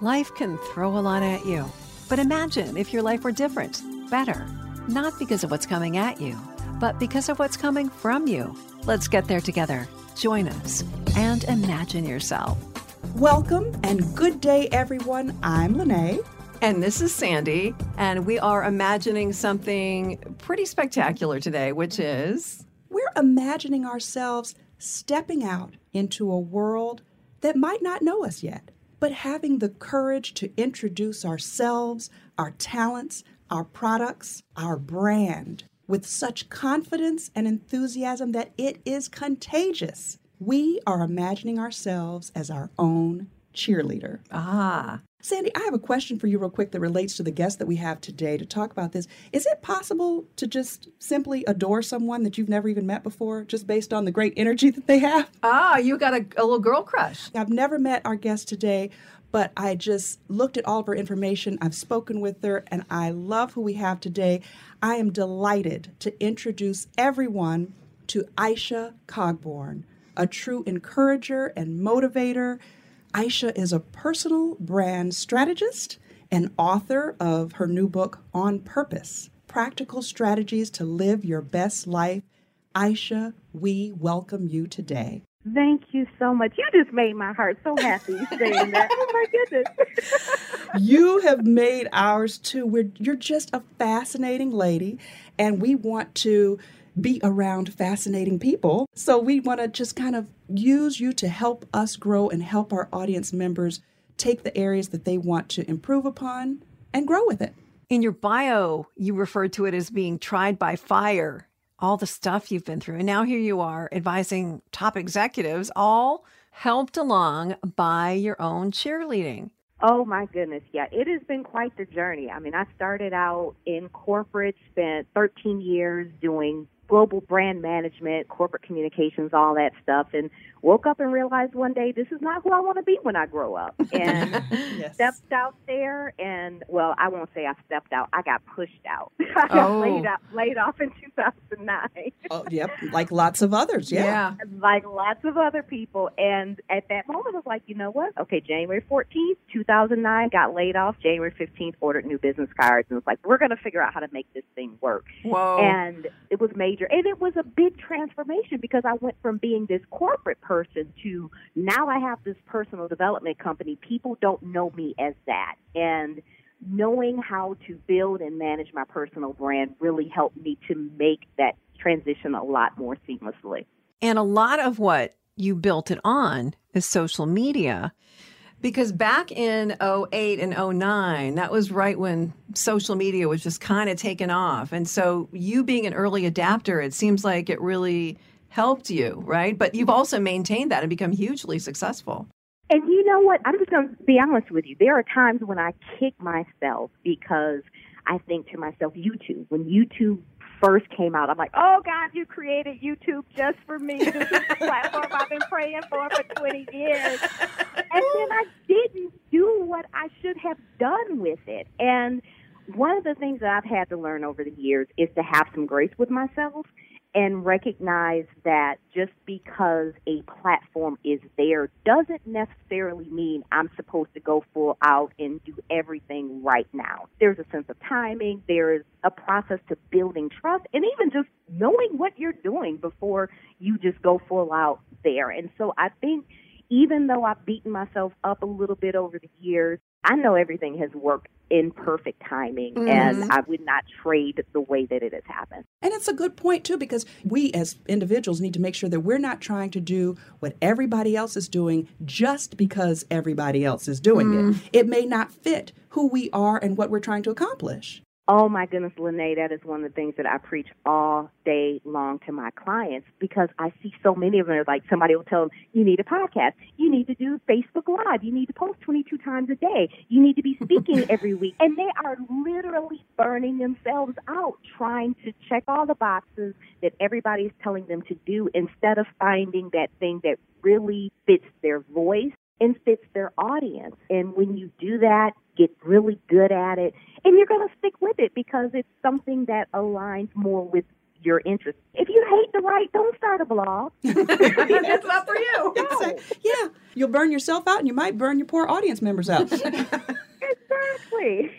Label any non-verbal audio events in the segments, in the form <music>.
Life can throw a lot at you, but imagine if your life were different, better. Not because of what's coming at you, but because of what's coming from you. Let's get there together. Join us and imagine yourself. Welcome and good day, everyone. I'm Lene. And this is Sandy, and we are imagining something pretty spectacular today, which is. We're imagining ourselves stepping out into a world that might not know us yet, but having the courage to introduce ourselves, our talents, our products, our brand with such confidence and enthusiasm that it is contagious. We are imagining ourselves as our own cheerleader. Ah. Sandy, I have a question for you, real quick, that relates to the guest that we have today to talk about this. Is it possible to just simply adore someone that you've never even met before, just based on the great energy that they have? Ah, you got a, a little girl crush. I've never met our guest today, but I just looked at all of her information. I've spoken with her, and I love who we have today. I am delighted to introduce everyone to Aisha Cogborn, a true encourager and motivator. Aisha is a personal brand strategist and author of her new book, On Purpose Practical Strategies to Live Your Best Life. Aisha, we welcome you today. Thank you so much. You just made my heart so happy <laughs> saying that. Oh my goodness. <laughs> you have made ours too. We're, you're just a fascinating lady, and we want to be around fascinating people. So we want to just kind of use you to help us grow and help our audience members take the areas that they want to improve upon and grow with it. In your bio, you referred to it as being tried by fire, all the stuff you've been through. And now here you are advising top executives, all helped along by your own cheerleading. Oh my goodness, yeah. It has been quite the journey. I mean, I started out in corporate, spent 13 years doing global brand management, corporate communications, all that stuff, and woke up and realized one day this is not who I want to be when I grow up. <laughs> And yes. stepped out there, and well, I won't say I stepped out. I got pushed out. <laughs> I got oh. laid, out, laid off in 2009. oh, yep, like lots of others. Yeah. yeah, like lots of other people. And at that moment, I was like, you know what? Okay, January 14th, 2009, got laid off. January 15th, ordered new business cards, and was like, we're going to figure out how to make this thing work. Whoa! And it was major, and it was a big transformation because I went from being this corporate person person to now I have this personal development company. People don't know me as that. And knowing how to build and manage my personal brand really helped me to make that transition a lot more seamlessly. And a lot of what you built it on is social media. Because back in 08 and 09, that was right when social media was just kind of taken off. And so, you being an early adapter, it seems like it really helped you, right? But you've also maintained that and become hugely successful. And you know what? I'm just going to be honest with you. There are times when I kick myself because I think to myself, YouTube, when YouTube first came out, I'm like, oh God, you created YouTube just for me. This is the platform I've been praying for for 20 years. And then I didn't do what I should have done with it. And one of the things that I've had to learn over the years is to have some grace with myself and recognize that just because a platform is there doesn't necessarily mean I'm supposed to go full out and do everything right now. There's a sense of timing, there is a process to building trust, and even just knowing what you're doing before you just go full out there. And so I think even though I've beaten myself up a little bit over the years, I know everything has worked in perfect timing mm-hmm. and I would not trade the way that it has happened. And it's a good point too because we as individuals need to make sure that we're not trying to do what everybody else is doing just because everybody else is doing mm. it. It may not fit who we are and what we're trying to accomplish. Oh my goodness, Lene, that is one of the things that I preach all day long to my clients because I see so many of them. Like somebody will tell them, you need a podcast, you need to do Facebook Live, you need to post 22 times a day, you need to be speaking <laughs> every week. And they are literally burning themselves out trying to check all the boxes that everybody is telling them to do instead of finding that thing that really fits their voice and fits their audience. And when you do that, get really good at it, and you're going to stick with it because it's something that aligns more with your interest. If you hate to write, don't start a blog. <laughs> That's not for you. <laughs> Exactly. Yeah, you'll burn yourself out, and you might burn your poor audience members out. <laughs> exactly.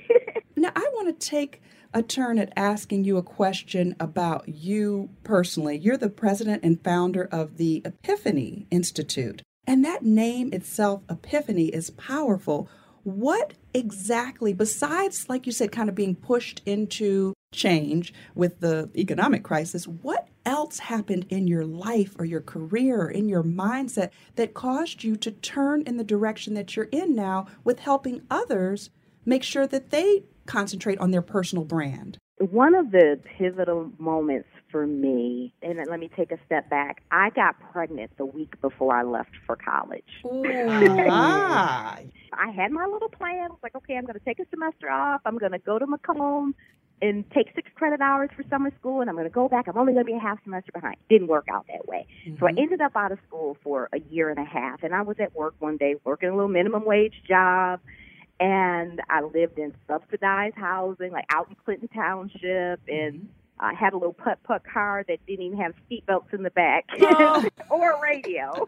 now, I want to take a turn at asking you a question about you personally. You're the president and founder of the Epiphany Institute, and that name itself, Epiphany, is powerful. What exactly, besides, like you said, kind of being pushed into change with the economic crisis, what else happened in your life or your career or in your mindset that caused you to turn in the direction that you're in now with helping others make sure that they concentrate on their personal brand? One of the pivotal moments for me, and let me take a step back. I got pregnant the week before I left for college. ah. I had my little plan. I was like, okay, I'm going to take a semester off. I'm going to go to Macomb and take six credit hours for summer school, and I'm going to go back. I'm only going to be a half semester behind. Didn't work out that way. Mm-hmm. So I mm-hmm. ended up out of school for a year and a half, and I was at work one day working a little minimum wage job, and I lived in subsidized housing, like out in Clinton Township, and I had a little putt putt car that didn't even have seatbelts in the back oh. <laughs> or a radio.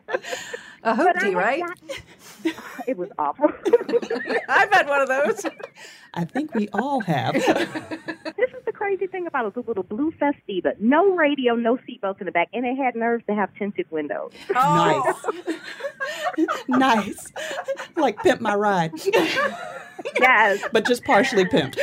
A hoopty, right? Gotten, it was awful. <laughs> I've had one of those. I think we all have. <laughs> this is the crazy thing about it. It was a little blue Festiva. No radio, no seatbelts in the back, and it had nerves to have tinted windows. Oh. Nice. nice. Like pimp my ride. yes. But just partially pimped.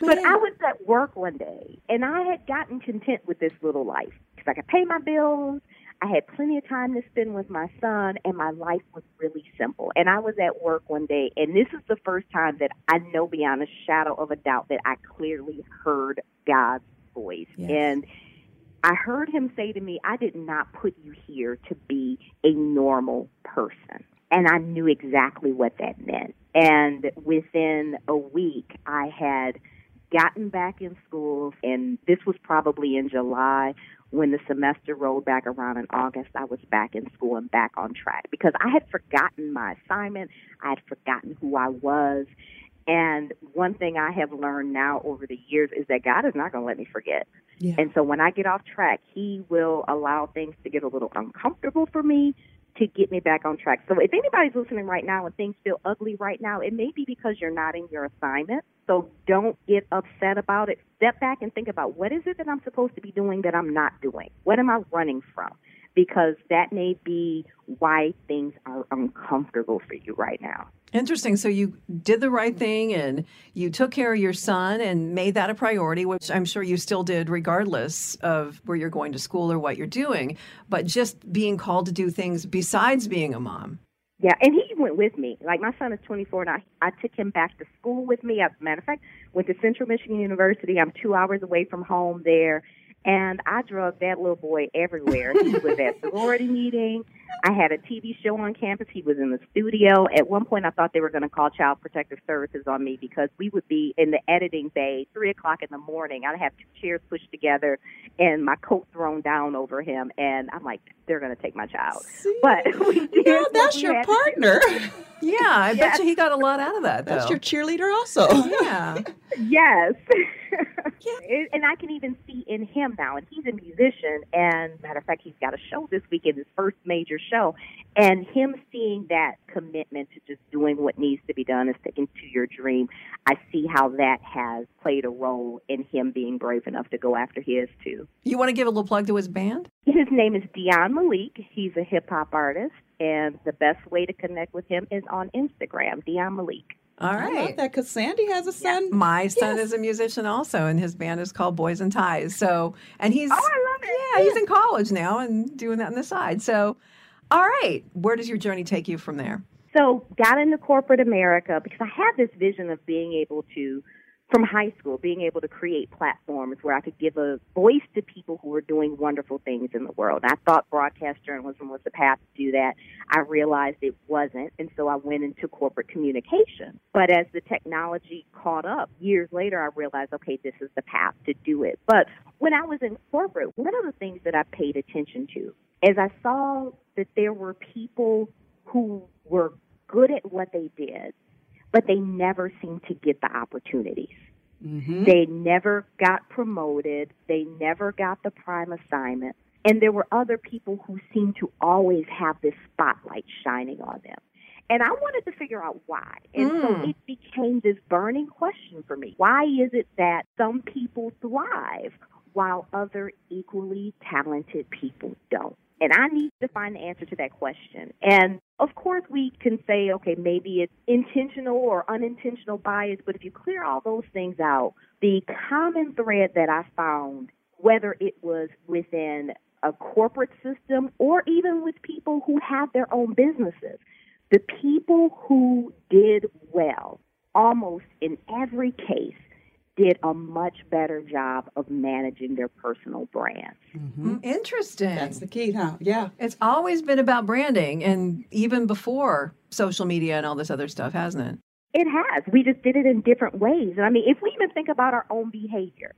But I was at work one day and I had gotten content with this little life because I could pay my bills. I had plenty of time to spend with my son, and my life was really simple. And I was at work one day, and this is the first time that I know beyond a shadow of a doubt that I clearly heard God's voice. Yes. And I heard him say to me, I did not put you here to be a normal person. And I knew exactly what that meant. And within a week, I had gotten back in school, and this was probably in July when the semester rolled back around in August, I was back in school and back on track because I had forgotten my assignment. I had forgotten who I was. And one thing I have learned now over the years is that God is not going to let me forget. Yeah. And so when I get off track, He will allow things to get a little uncomfortable for me to get me back on track. So if anybody's listening right now and things feel ugly right now, it may be because you're not in your assignment. So don't get upset about it. Step back and think about what is it that I'm supposed to be doing that I'm not doing? What am I running from? Because that may be why things are uncomfortable for you right now. Interesting. So you did the right thing and you took care of your son and made that a priority, which I'm sure you still did regardless of where you're going to school or what you're doing. But just being called to do things besides being a mom. Yeah, and he went with me. Like my son is 24 and I, I took him back to school with me. As a matter of fact, went to Central Michigan University. I'm two hours away from home there. And I drug that little boy everywhere. He was at <laughs> sorority meeting. I had a TV show on campus. He was in the studio. At one point, I thought they were going to call Child Protective Services on me because we would be in the editing bay three o'clock in the morning. I'd have two chairs pushed together and my coat thrown down over him, and I'm like, they're going to take my child. See? But <laughs> we did. Yeah, that's your partner. <laughs> yeah, I yes. bet you he got a lot out of that. Though. That's your cheerleader, also. yeah. yes. yeah. And I can even see in him now, and he's a musician. And matter of fact, he's got a show this weekend, his first major show. And him seeing that commitment to just doing what needs to be done, is sticking to your dream. I see how that has played a role in him being brave enough to go after his too. You want to give a little plug to his band? His name is Dion Malik. He's a hip hop artist, and the best way to connect with him is on Instagram, Dion Malik. All right. I love that because Sandy has a son. My son yes. is a musician also, and his band is called Boys and Ties. So, and he's oh, I love it. Yeah, he's in college now and doing that on the side. So, all right, where does your journey take you from there? So, got into corporate America because I had this vision of being able to from high school, being able to create platforms where I could give a voice to people who were doing wonderful things in the world. I thought broadcast journalism was the path to do that. I realized it wasn't, and so I went into corporate communication. But as the technology caught up years later, I realized, okay, this is the path to do it. But when I was in corporate, one of the things that I paid attention to is I saw that there were people who were good at what they did but they never seem to get the opportunities. Mm-hmm. They never got promoted. They never got the prime assignment. And there were other people who seemed to always have this spotlight shining on them. And I wanted to figure out why. And mm. so it became this burning question for me. Why is it that some people thrive while other equally talented people don't? And I need to find the answer to that question. And of course, we can say, okay, maybe it's intentional or unintentional bias, but if you clear all those things out, the common thread that I found, whether it was within a corporate system or even with people who have their own businesses, the people who did well, almost in every case, did a much better job of managing their personal brands. Mm-hmm. Interesting. That's the key, huh? Yeah. It's always been about branding and even before social media and all this other stuff, hasn't it? It has. We just did it in different ways. And I mean, if we even think about our own behavior,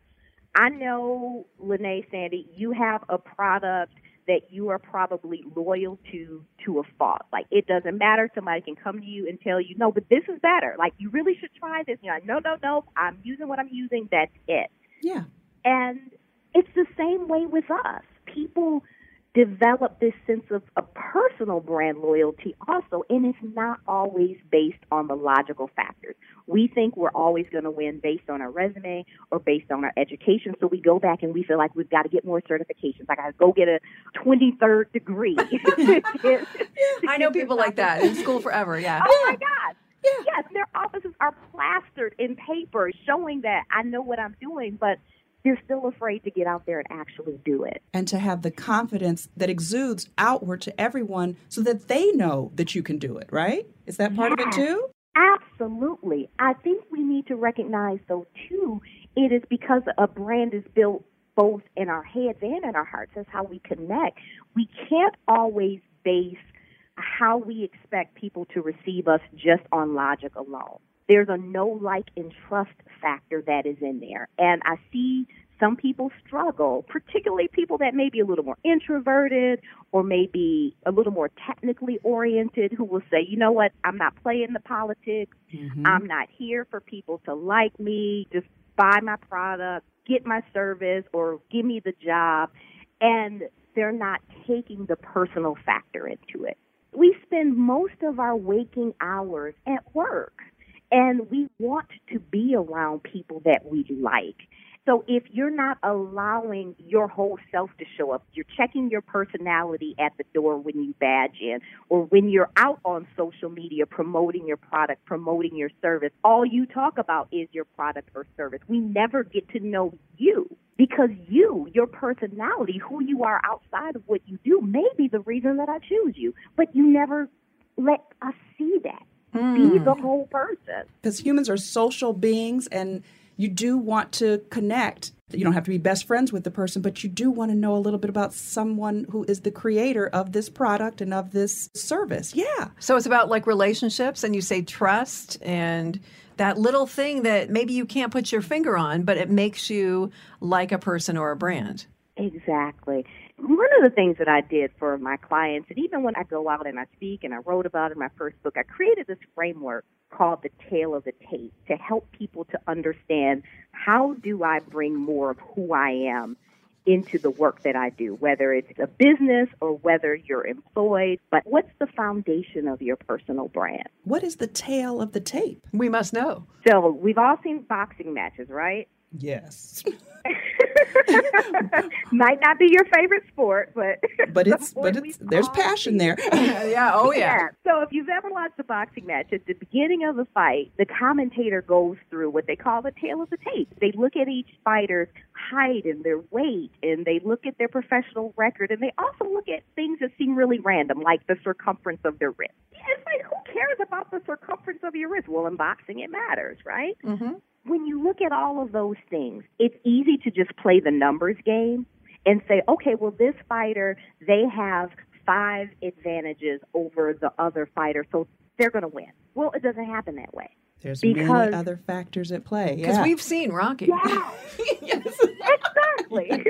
I know, Lene Sandy, you have a product that you are probably loyal to to a fault. Like it doesn't matter. Somebody can come to you and tell you, no, but this is better. Like you really should try this. You're like, no, no, no. I'm using what I'm using. That's it. Yeah. And it's the same way with us. People develop this sense of a personal brand loyalty also, and it's not always based on the logical factors. We think we're always going to win based on our resume or based on our education, so we go back and we feel like we've got to get more certifications. I got to go get a 23rd degree. <laughs> <laughs> I know people like that in school forever, yeah. Oh my God. Yeah. Yes, their offices are plastered in paper showing that I know what I'm doing, but they're still afraid to get out there and actually do it. And to have the confidence that exudes outward to everyone so that they know that you can do it, right? Is that part yes, of it too? Absolutely. I think we need to recognize, though, too, it is because a brand is built both in our heads and in our hearts. That's how we connect. We can't always base how we expect people to receive us just on logic alone there's a no like, and trust factor that is in there. And I see some people struggle, particularly people that may be a little more introverted or maybe a little more technically oriented who will say, you know what, I'm not playing the politics. Mm-hmm. I'm not here for people to like me, just buy my product, get my service, or give me the job. And they're not taking the personal factor into it. We spend most of our waking hours at work. And we want to be around people that we like. So if you're not allowing your whole self to show up, you're checking your personality at the door when you badge in, or when you're out on social media promoting your product, promoting your service, all you talk about is your product or service. We never get to know you because you, your personality, who you are outside of what you do, may be the reason that I choose you, but you never let us see that. Mm. Be the whole person. Because humans are social beings and you do want to connect. You don't have to be best friends with the person, but you do want to know a little bit about someone who is the creator of this product and of this service. Yeah. So it's about like relationships, and you say trust and that little thing that maybe you can't put your finger on, but it makes you like a person or a brand. Exactly one of the things that I did for my clients, and even when I go out and I speak and I wrote about it in my first book, I created this framework called the tale of the tape to help people to understand how do I bring more of who I am into the work that I do, whether it's a business or whether you're employed. But what's the foundation of your personal brand? What is the tale of the tape? We must know. So we've all seen boxing matches, right? Yes. <laughs> Might not be your favorite sport, but <laughs> but it's but it's there's passion there. <laughs> yeah, oh yeah. yeah. So if you've ever watched a boxing match, at the beginning of the fight, the commentator goes through what they call the tale of the tape. They look at each fighter's height and their weight, and they look at their professional record, and they also look at things that seem really random, like the circumference of their wrist. It's like who cares about the circumference of your wrist? Well, in boxing, it matters, right? Mm-hmm when you look at all of those things, it's easy to just play the numbers game and say, okay, well, this fighter, they have five advantages over the other fighter, so they're going to win. Well, it doesn't happen that way. There's because, many other factors at play. Because yeah. we've seen Rocky. Yeah. <laughs> yes. exactly. <laughs>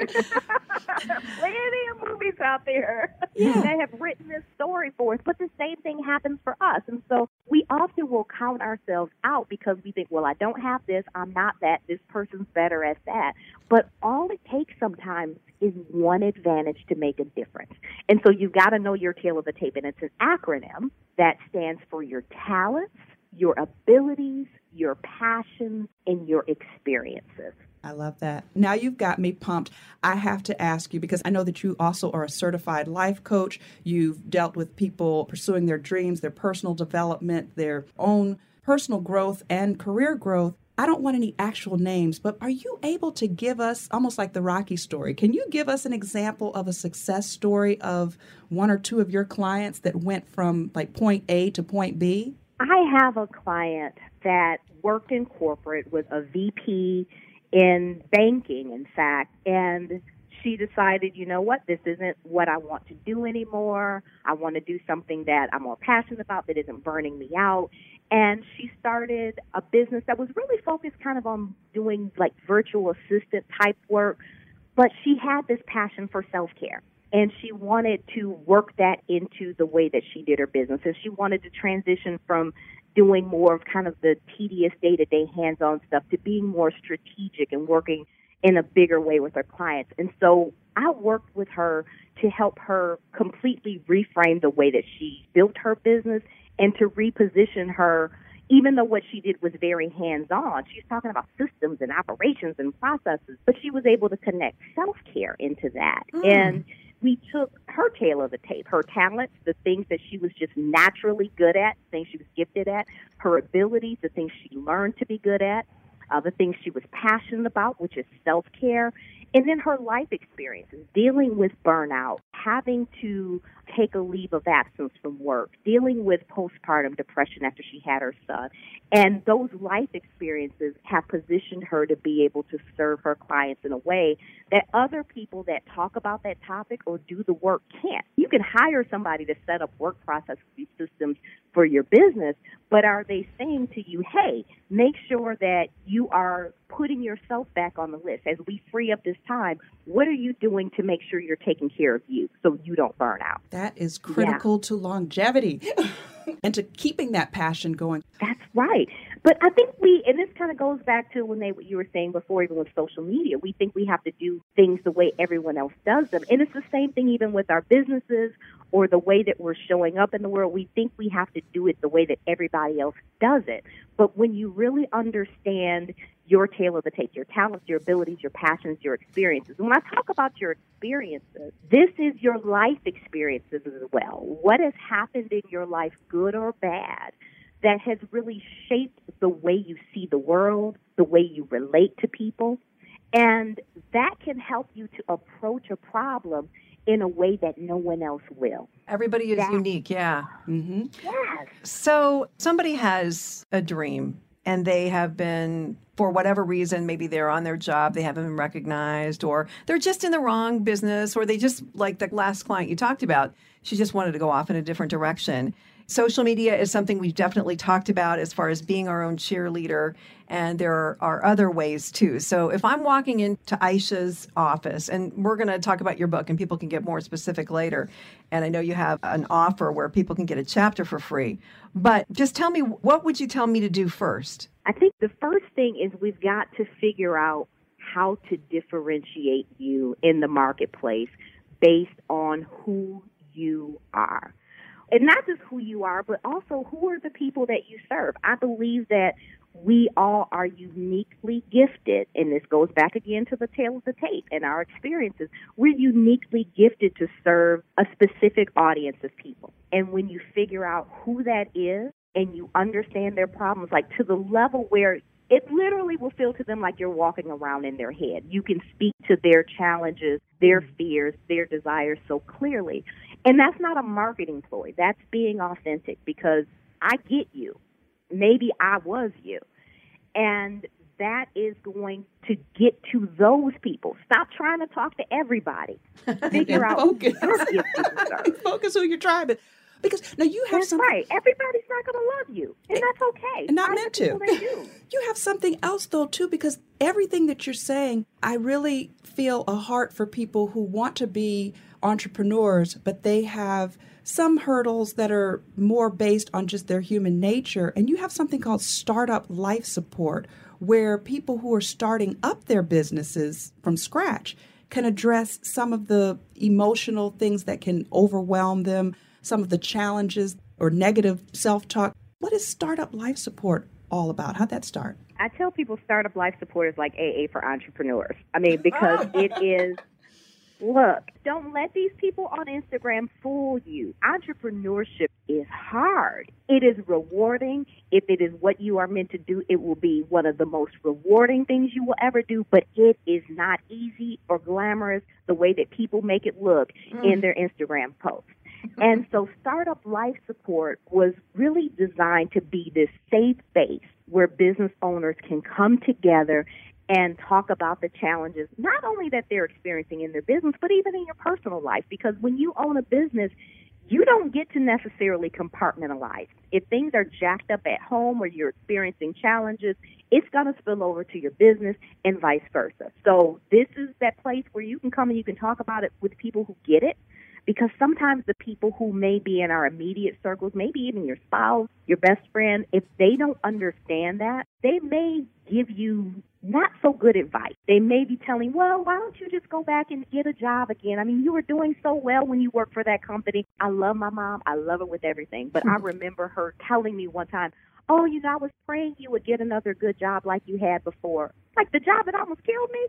Plenty of movies out there Yeah. that have written this story for us, but the same thing happens for us. And so we often will count ourselves out because we think, well, I don't have this, I'm not that, this person's better at that. But all it takes sometimes is one advantage to make a difference. And so you've got to know your tale of the tape, and it's an acronym that stands for your talents, your abilities, your passions, and your experiences. I love that. Now you've got me pumped. I have to ask you because I know that you also are a certified life coach. You've dealt with people pursuing their dreams, their personal development, their own personal growth and career growth. I don't want any actual names, but are you able to give us almost like the Rocky story? Can you give us an example of a success story of one or two of your clients that went from like point A to point B? I have a client that worked in corporate, was a VP in banking, in fact, and she decided, you know what, this isn't what I want to do anymore. I want to do something that I'm more passionate about that isn't burning me out. And she started a business that was really focused kind of on doing like virtual assistant type work, but she had this passion for self care and she wanted to work that into the way that she did her business and she wanted to transition from doing more of kind of the tedious day to day hands on stuff to being more strategic and working in a bigger way with her clients. And so I worked with her to help her completely reframe the way that she built her business and to reposition her even though what she did was very hands on, she's talking about systems and operations and processes, but she was able to connect self care into that. Mm. And we took her tale of the tape, her talents, the things that she was just naturally good at, things she was gifted at, her abilities, the things she learned to be good at, uh, the things she was passionate about, which is self care, and then her life experiences, dealing with burnout, having to take a leave of absence from work, dealing with postpartum depression after she had her son. And those life experiences have positioned her to be able to serve her clients in a way that other people that talk about that topic or do the work can't. You can hire somebody to set up work process systems for your business, but are they saying to you, hey, make sure that you are putting yourself back on the list as we free up this time? What are you doing to make sure you're taking care of you so you don't burn out? That is critical yeah. to longevity <laughs> and to keeping that passion going. That's right. But I think we, and this kind of goes back to when they, what you were saying before, even with social media, we think we have to do things the way everyone else does them. And it's the same thing even with our businesses or the way that we're showing up in the world. We think we have to do it the way that everybody else does it. But when you really understand your tale of the tape, your talents, your abilities, your passions, your experiences. And when I talk about your experiences, this is your life experiences as well. What has happened in your life, good or bad, that has really shaped the way you see the world, the way you relate to people. And that can help you to approach a problem in a way that no one else will. Everybody is that, unique, yeah. Mm-hmm. Yes. So somebody has a dream and they have been for whatever reason maybe they're on their job they haven't been recognized or they're just in the wrong business or they just like the last client you talked about she just wanted to go off in a different direction social media is something we've definitely talked about as far as being our own cheerleader and there are other ways too so if i'm walking into aisha's office and we're going to talk about your book and people can get more specific later and i know you have an offer where people can get a chapter for free but just tell me what would you tell me to do first I think the first thing is we've got to figure out how to differentiate you in the marketplace based on who you are. And not just who you are, but also who are the people that you serve. I believe that we all are uniquely gifted, and this goes back again to the tale of the tape and our experiences. We're uniquely gifted to serve a specific audience of people. And when you figure out who that is, and you understand their problems, like to the level where it literally will feel to them like you're walking around in their head. You can speak to their challenges, their fears, their desires so clearly. And that's not a marketing ploy. That's being authentic because I get you. Maybe I was you. And that is going to get to those people. Stop trying to talk to everybody. <laughs> Figure out focus. who you're gifted to focus who you're driving. Because now you have that's something right. Everybody's not going to love you, and eh, that's okay. and not meant to. people, They do. <laughs> You have something else though too, because everything that you're saying, I really feel a heart for people who want to be entrepreneurs, but they have some hurdles that are more based on just their human nature. And you have something called startup life support, where people who are starting up their businesses from scratch can address some of the emotional things that can overwhelm them, some of the challenges or negative self talk. What is startup life support all about? How'd that start? I tell people startup life support is like AA for entrepreneurs. I mean, because <laughs> it is. Look, don't let these people on Instagram fool you. Entrepreneurship is hard. It is rewarding. If it is what you are meant to do, it will be one of the most rewarding things you will ever do, but it is not easy or glamorous the way that people make it look mm. in their Instagram posts. And so Startup Life Support was really designed to be this safe space where business owners can come together and talk about the challenges, not only that they're experiencing in their business, but even in your personal life. Because when you own a business, you don't get to necessarily compartmentalize. If things are jacked up at home or you're experiencing challenges, it's going to spill over to your business and vice versa. So this is that place where you can come and you can talk about it with people who get it because sometimes the people who may be in our immediate circles, maybe even your spouse, your best friend, if they don't understand that, they may give you not so good advice. They may be telling, well, why don't you just go back and get a job again? I mean, you were doing so well when you worked for that company. I love my mom. I love her with everything. But I <laughs> remember her telling me one time, oh, you know, I was praying you would get another good job like you had before. Like the job that almost killed me.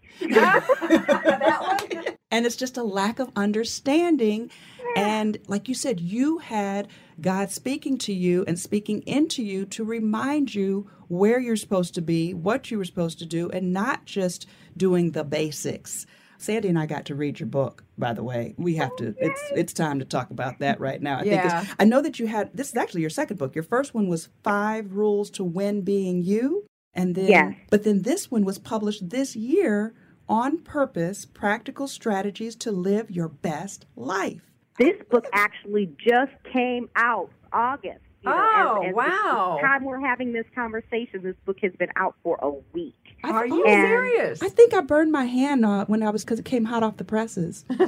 <laughs> <laughs> And it's just a lack of understanding. And like you said, you had God speaking to you and speaking into you to remind you where you're supposed to be, what you were supposed to do, and not just doing the basics. Sandy and I got to read your book, by the way. We have to oh, it's it's time to talk about that right now. I think Yeah. it's, I know that you had this is actually your second book. Your first one was Five Rules to Win Being You. And then Yes. but then this one was published this year on purpose, practical strategies to live your best life. This book actually just came out August. You know, Oh, as- as wow. The time we're having this conversation, this book has been out for a week. Are you And- serious? I think I burned my hand on when I was because it came hot off the presses. <laughs>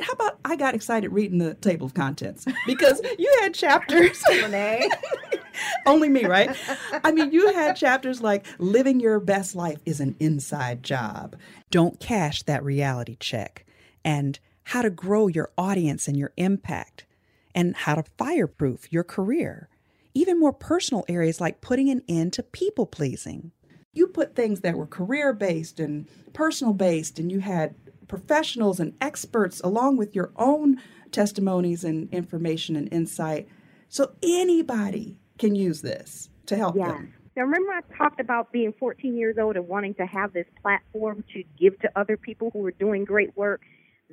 How about I got excited reading the table of contents because you had chapters. <laughs> <laughs> Only me, right? I mean, you had chapters like living your best life is an inside job. Don't cash that reality check. And how to grow your audience and your impact. And how to fireproof your career. Even more personal areas like putting an end to people pleasing. You put things that were career based and personal based, and you had professionals and experts along with your own testimonies and information and insight. So anybody can use this to help Yes. them. Now, remember I talked about being 14 years old and wanting to have this platform to give to other people who are doing great work?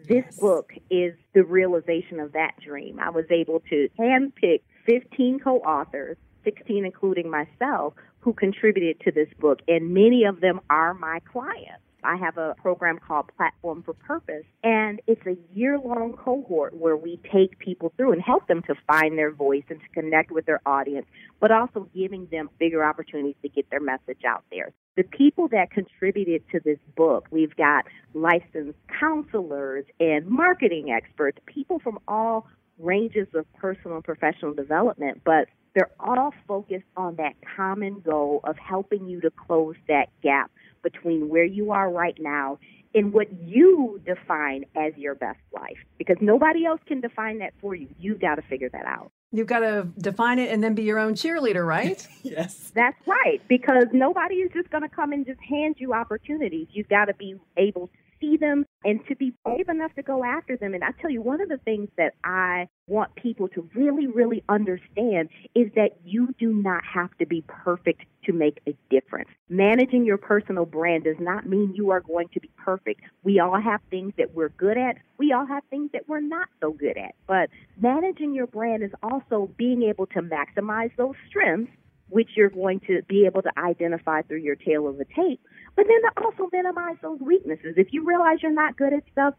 This Yes. book is the realization of that dream. I was able to handpick 15 co authors, 16 including myself, who contributed to this book, and many of them are my clients. I have a program called Platform for Purpose, and it's a year long cohort where we take people through and help them to find their voice and to connect with their audience, but also giving them bigger opportunities to get their message out there. The people that contributed to this book, we've got licensed counselors and marketing experts, people from all ranges of personal and professional development, but they're all focused on that common goal of helping you to close that gap between where you are right now and what you define as your best life. Because nobody else can define that for you. You've got to figure that out. You've got to define it and then be your own cheerleader, right? <laughs> Yes. That's right, because nobody is just going to come and just hand you opportunities. You've got to be able to see them and to be brave enough to go after them. And I tell you, one of the things that I want people to really, really understand is that you do not have to be perfect to make a difference. Managing your personal brand does not mean you are going to be perfect. We all have things that we're good at. We all have things that we're not so good at. But managing your brand is also being able to maximize those strengths which you're going to be able to identify through your tale of the tape, but then to also minimize those weaknesses. If you realize you're not good at stuff,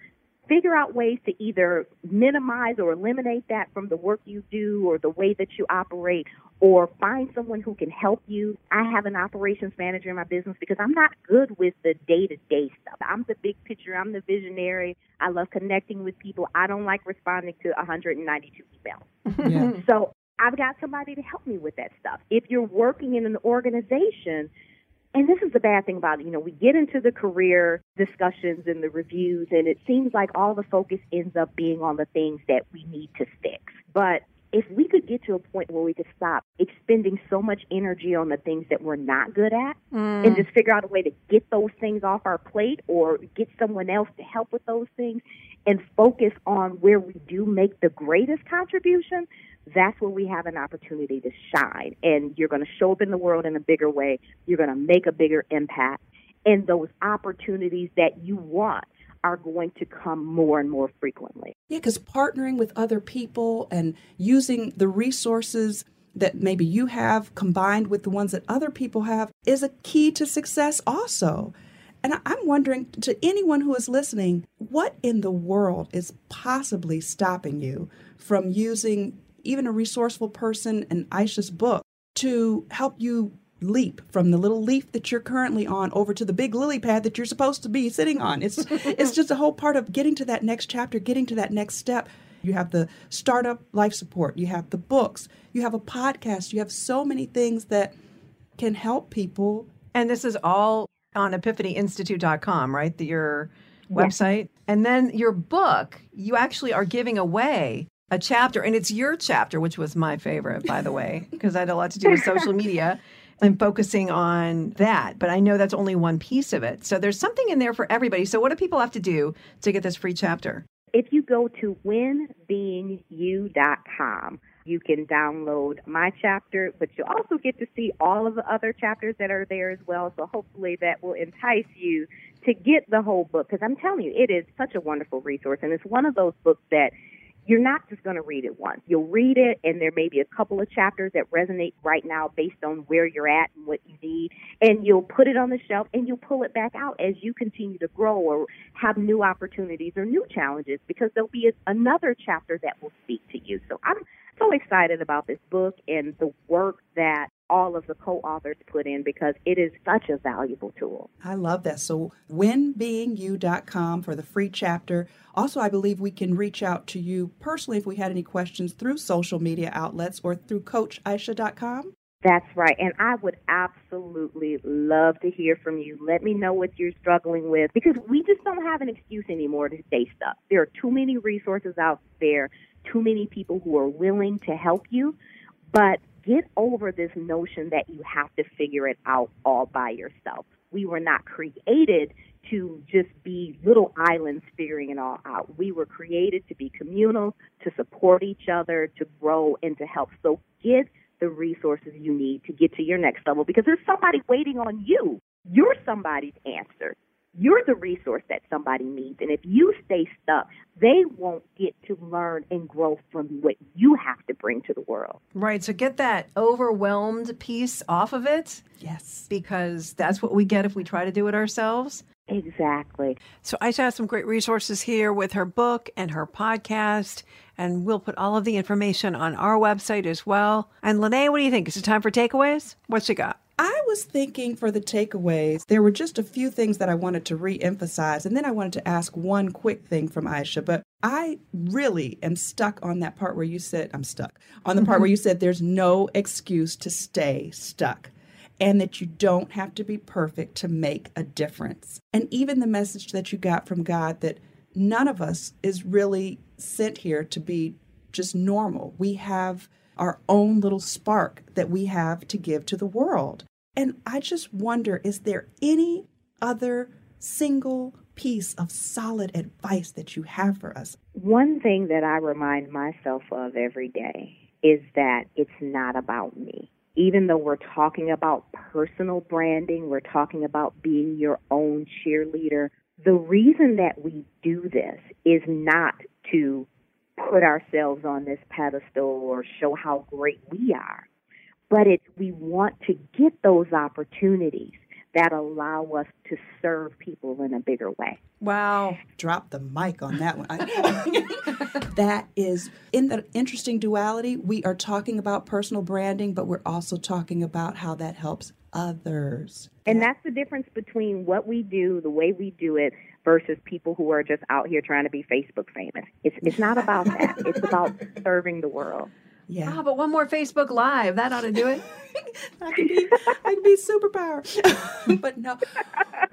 figure out ways to either minimize or eliminate that from the work you do or the way that you operate or find someone who can help you. I have an operations manager in my business because I'm not good with the day to day stuff. I'm the big picture, I'm the visionary. I love connecting with people. I don't like responding to 192 emails. Yeah. so I've got somebody to help me with that stuff. If you're working in an organization, and this is the bad thing about it, you know, we get into the career discussions and the reviews, and it seems like all the focus ends up being on the things that we need to fix. But if we could get to a point where we could stop expending so much energy on the things that we're not good at mm. and just figure out a way to get those things off our plate or get someone else to help with those things and focus on where we do make the greatest contribution, that's where we have an opportunity to shine. And you're going to show up in the world in a bigger way. You're going to make a bigger impact. And those opportunities that you want are going to come more and more frequently. Yeah, because partnering with other people and using the resources that maybe you have combined with the ones that other people have is a key to success, also. And I'm wondering to anyone who is listening, what in the world is possibly stopping you from using even a resourceful person and Aisha's book to help you leap from the little leaf that you're currently on over to the big lily pad that you're supposed to be sitting on. It's <laughs> it's just a whole part of getting to that next chapter, getting to that next step. You have the startup life support, you have the books, you have a podcast, you have so many things that can help people. And this is all on epiphanyinstitute.com, right? The, your website. Yes. And then your book, you actually are giving away a chapter, and it's your chapter, which was my favorite, by the way, <laughs> because I had a lot to do with social media and focusing on that. But I know that's only one piece of it. So there's something in there for everybody. So what do people have to do to get this free chapter? If you go to winbeingyou.com, you can download my chapter, but you'll also get to see all of the other chapters that are there as well. So hopefully that will entice you to get the whole book because I'm telling you, it is such a wonderful resource. And it's one of those books that you're not just going to read it once. You'll read it, and there may be a couple of chapters that resonate right now based on where you're at and what you need. And you'll put it on the shelf and you'll pull it back out as you continue to grow or have new opportunities or new challenges because there'll be another chapter that will speak to you. So I'm so excited about this book and the work that all of the co-authors put in because it is such a valuable tool. I love that. So winbeingyou.com for the free chapter. Also, I believe we can reach out to you personally if we had any questions through social media outlets or through coachaisha.com. That's right. And I would absolutely love to hear from you. Let me know what you're struggling with because we just don't have an excuse anymore to stay stuck. There are too many resources out there, too many people who are willing to help you. But get over this notion that you have to figure it out all by yourself. We were not created to just be little islands figuring it all out. We were created to be communal, to support each other, to grow, and to help. So get the resources you need to get to your next level because there's somebody waiting on you. You're somebody's answer. You're the resource that somebody needs. And if you stay stuck, they won't get to learn and grow from what you have to bring to the world. Right. So get that overwhelmed piece off of it. Yes. Because that's what we get if we try to do it ourselves. Exactly. So Aisha has some great resources here with her book and her podcast, and we'll put all of the information on our website as well. And Lene, what do you think? Is it time for takeaways? What you got? I was thinking for the takeaways, there were just a few things that I wanted to re emphasize, and then I wanted to ask one quick thing from Aisha. But I really am stuck on that part where you said, I'm stuck on the part where mm-hmm. you said there's no excuse to stay stuck and that you don't have to be perfect to make a difference. And even the message that you got from God that none of us is really sent here to be just normal. We have our own little spark that we have to give to the world. And I just wonder is there any other single piece of solid advice that you have for us? One thing that I remind myself of every day is that it's not about me even though we're talking about personal branding, we're talking about being your own cheerleader, the reason that we do this is not to put ourselves on this pedestal or show how great we are, but it's we want to get those opportunities that allow us to serve people in a bigger way. Wow. Drop the mic on that one. <laughs> that is in the interesting duality. We are talking about personal branding, but we're also talking about how that helps others. And that's the difference between what we do, the way we do it, versus people who are just out here trying to be Facebook famous. It's it's not about that. it's about serving the world. Yeah. Oh, but one more Facebook Live. That ought to do it. <laughs> I can be I can be superpower. <laughs> but no.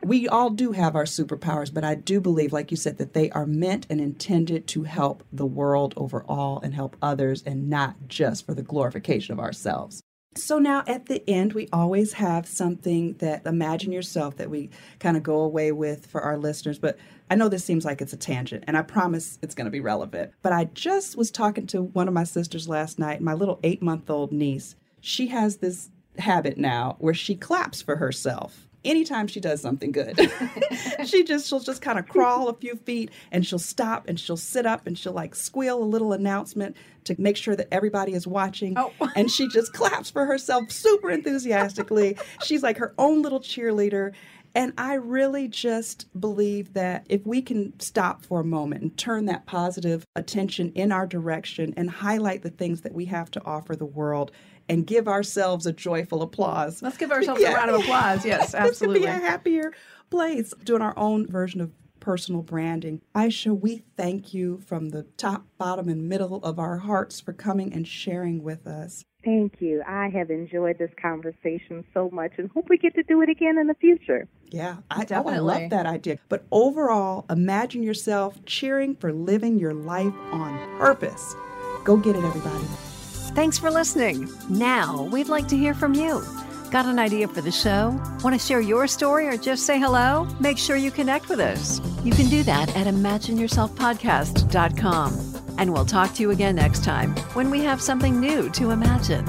We all do have our superpowers, but I do believe, like you said, that they are meant and intended to help the world overall and help others and not just for the glorification of ourselves. So now at the end, we always have something that imagine yourself that we kind of go away with for our listeners. But I know this seems like it's a tangent, and I promise it's going to be relevant. But I just was talking to one of my sisters last night, my little eight month old niece. She has this habit now where she claps for herself anytime she does something good. <laughs> she just she'll just kind of crawl a few feet and she'll stop and she'll sit up and she'll like squeal a little announcement to make sure that everybody is watching. Oh. <laughs> and she just claps for herself super enthusiastically. She's like her own little cheerleader. And I really just believe that if we can stop for a moment and turn that positive attention in our direction and highlight the things that we have to offer the world and give ourselves a joyful applause. Let's give ourselves yeah. a round of applause. Yes, <laughs> absolutely. to be a happier place, doing our own version of personal branding. Aisha, we thank you from the top, bottom, and middle of our hearts for coming and sharing with us. Thank you. I have enjoyed this conversation so much and hope we get to do it again in the future. Yeah, I, oh, I love that idea. But overall, imagine yourself cheering for living your life on purpose. Go get it, everybody. Thanks for listening. Now, we'd like to hear from you. Got an idea for the show? Want to share your story or just say hello? Make sure you connect with us. You can do that at imagineyourselfpodcast.com. And we'll talk to you again next time when we have something new to imagine.